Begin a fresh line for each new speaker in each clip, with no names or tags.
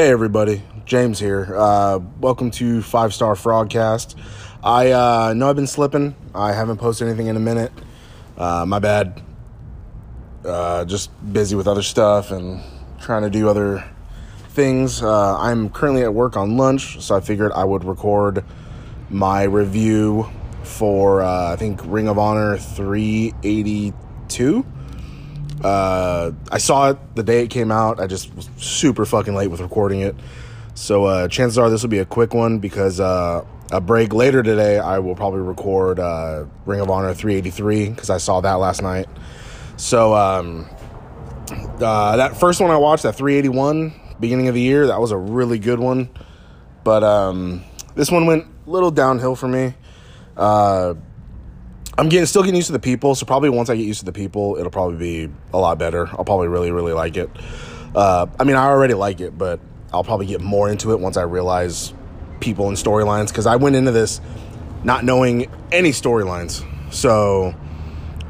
Hey everybody, James here. Uh, welcome to Five Star Frogcast. I uh, know I've been slipping. I haven't posted anything in a minute. Uh, my bad. Uh, just busy with other stuff and trying to do other things. Uh, I'm currently at work on lunch, so I figured I would record my review for uh, I think Ring of Honor 382. Uh, I saw it the day it came out. I just was super fucking late with recording it. So uh, chances are this will be a quick one because uh, a break later today, I will probably record uh, Ring of Honor 383 because I saw that last night. So um, uh, that first one I watched, that 381, beginning of the year, that was a really good one. But um, this one went a little downhill for me. Uh, I'm getting still getting used to the people, so probably once I get used to the people, it'll probably be a lot better. I'll probably really, really like it. Uh, I mean, I already like it, but I'll probably get more into it once I realize people and storylines. Because I went into this not knowing any storylines. So,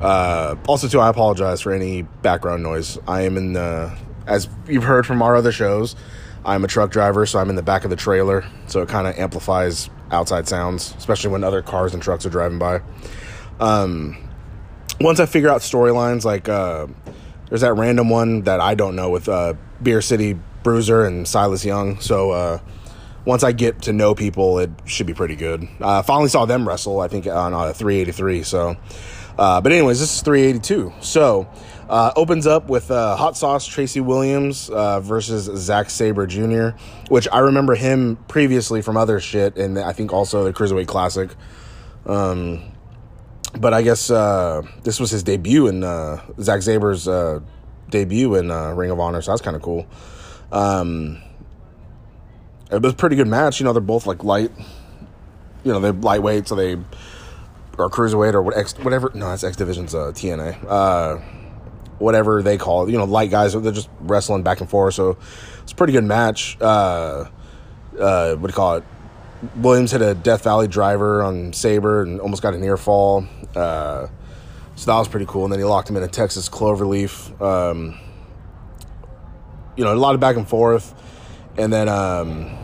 uh, also too, I apologize for any background noise. I am in the, as you've heard from our other shows, I'm a truck driver, so I'm in the back of the trailer, so it kind of amplifies outside sounds, especially when other cars and trucks are driving by. Um, once I figure out storylines, like uh, there's that random one that I don't know with uh, Beer City Bruiser and Silas Young. So uh, once I get to know people, it should be pretty good. I finally saw them wrestle, I think, on uh, 383. So, uh, but anyways, this is 382. So. Uh, opens up with uh, Hot Sauce Tracy Williams uh, versus Zack Sabre Jr., which I remember him previously from other shit, and I think also the Cruiserweight Classic. Um, but I guess uh, this was his debut in uh, Zack Sabre's uh, debut in uh, Ring of Honor, so that's kind of cool. Um, it was a pretty good match. You know, they're both like light. You know, they're lightweight, so they or cruiserweight or what X, whatever. No, that's X Division's uh, TNA. Uh, whatever they call it. You know, light guys. They're just wrestling back and forth. So it's a pretty good match. Uh, uh, what do you call it? Williams hit a Death Valley driver on Sabre and almost got a near fall. Uh, so that was pretty cool. And then he locked him in a Texas Cloverleaf. Um, you know, a lot of back and forth. And then um,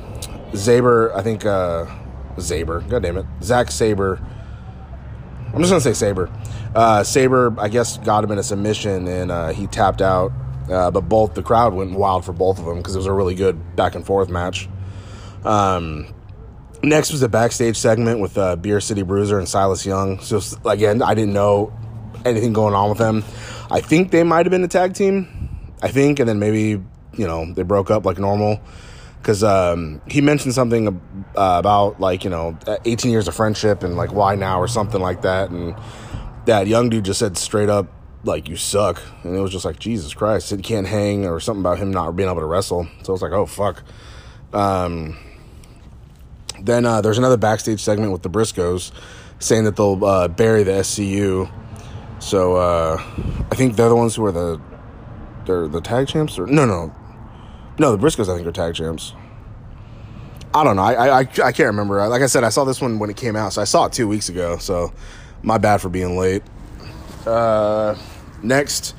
Sabre, I think, uh, Sabre, god damn it, Zack Sabre. I'm just gonna say Sabre. Uh, Sabre, I guess, got him in a submission and uh, he tapped out. Uh, but both the crowd went wild for both of them because it was a really good back and forth match. Um, next was a backstage segment with uh, Beer City Bruiser and Silas Young. So again, I didn't know anything going on with them. I think they might have been a tag team. I think, and then maybe you know they broke up like normal because um, he mentioned something uh, about like you know 18 years of friendship and like why now or something like that, and that young dude just said straight up like you suck, and it was just like Jesus Christ, he can't hang or something about him not being able to wrestle. So I was like, oh fuck. Um, then uh, there's another backstage segment with the Briscoes saying that they'll uh, bury the SCU. So uh, I think they're the ones who are the they're the tag champs or no no no the Briscoes I think are tag champs. I don't know. I I, I can't remember. Like I said, I saw this one when it came out, so I saw it two weeks ago. So my bad for being late. Uh, next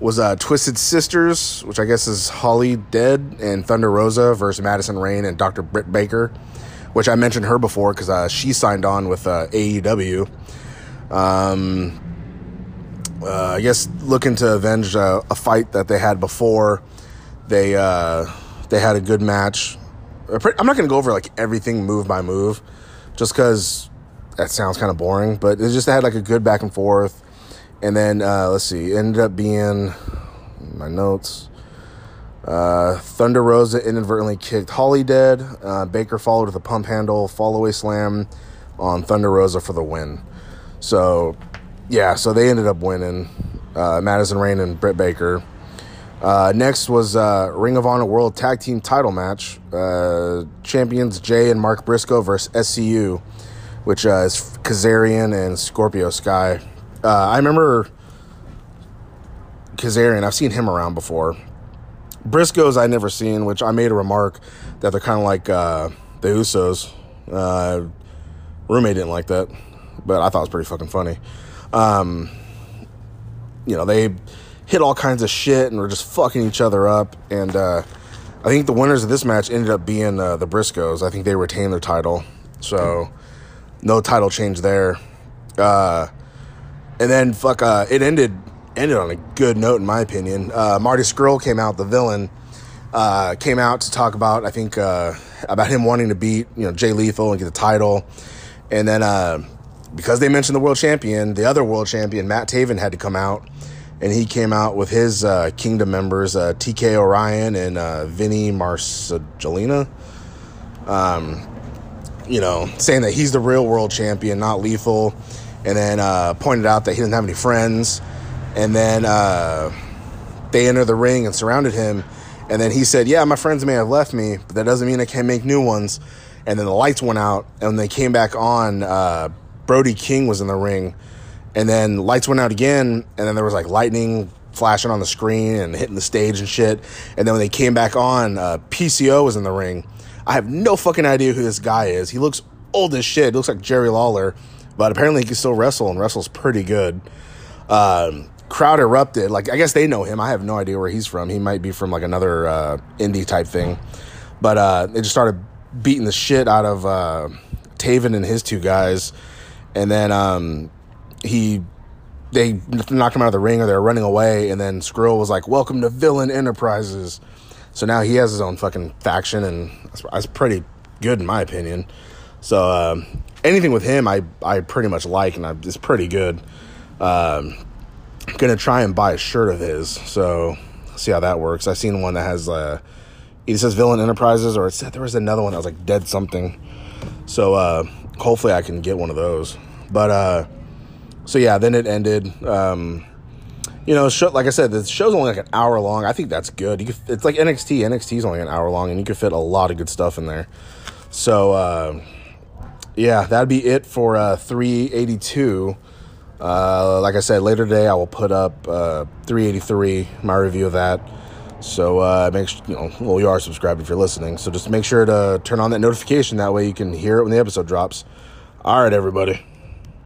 was uh, Twisted Sisters, which I guess is Holidead and Thunder Rosa versus Madison Rayne and Dr. Britt Baker which I mentioned her before because uh, she signed on with uh, AEW. Um, uh, I guess looking to avenge uh, a fight that they had before. They uh, they had a good match. I'm not going to go over like everything move by move, just because that sounds kind of boring. But it just had like a good back and forth. And then uh, let's see, ended up being my notes. Uh, Thunder Rosa inadvertently kicked Holidead. Uh, Baker followed with a pump handle, fallaway slam on Thunder Rosa for the win. So, yeah, so they ended up winning. Uh, Madison Rayne and Britt Baker. Uh, next was uh, Ring of Honor World Tag Team Title match. Champions Jay and Mark Briscoe versus SCU, which is Kazarian and Scorpio Sky. I remember Kazarian. I've seen him around before. Briscoes I never seen, which I made a remark that they're kind of like uh, the Usos. Uh, roommate didn't like that, but I thought it was pretty fucking funny. Um, you know, they hit all kinds of shit and were just fucking each other up. And uh, I think the winners of this match ended up being uh, the Briscoes. I think they retained their title, so no title change there. Uh, and then fuck, uh, it ended ended on a good note in my opinion. Uh, Marty Scurll came out, the villain, uh, came out to talk about I think uh, about him wanting to beat you know Jay Lethal and get the title, and then uh, because they mentioned the world champion, the other world champion Matt Taven had to come out, and he came out with his uh, Kingdom members uh, TK O'Ryan and uh, Vinny Marseglia. Um, you know, saying that he's the real world champion, not Lethal, and then pointed out that he didn't have any friends, and then uh, they entered the ring and surrounded him, and then he said, "Yeah, my friends may have left me, but that doesn't mean I can't make new ones." And then the lights went out, and when they came back on, uh, Brody King was in the ring, and then lights went out again, and then there was like lightning flashing on the screen and hitting the stage and shit. And then when they came back on, uh, PCO was in the ring. I have no fucking idea who this guy is. He looks old as shit. He looks like Jerry Lawler, but apparently he can still wrestle and wrestles pretty good. Um, crowd erupted. Like I guess they know him. I have no idea where he's from. He might be from like another uh, indie type thing. But uh, they just started beating the shit out of uh, Taven and his two guys, and then um, he they knocked him out of the ring or they're running away, and then Scurll was like, "Welcome to Villain Enterprises." So now he has his own fucking faction, and that's, that's pretty good in my opinion. So um, anything with him, I I pretty much like, and I, it's pretty good. Um, gonna try and buy a shirt of his, so see how that works. I've seen one that has uh, either says Villain Enterprises or it said there was another one that was like Dead Something. So uh, hopefully I can get one of those. But uh, so yeah, then it ended. Um, you know, show, like I said, the show's only like an hour long. I think that's good. Could, it's like NXT. NXT is only an hour long, and you could fit a lot of good stuff in there. So uh, yeah, that'd be it for uh, 382. Uh, like I said, later today I will put up uh, 383, my review of that. So uh, make sure, you know, well, you are subscribed if you're listening. So just make sure to turn on that notification. That way you can hear it when the episode drops. All right, everybody.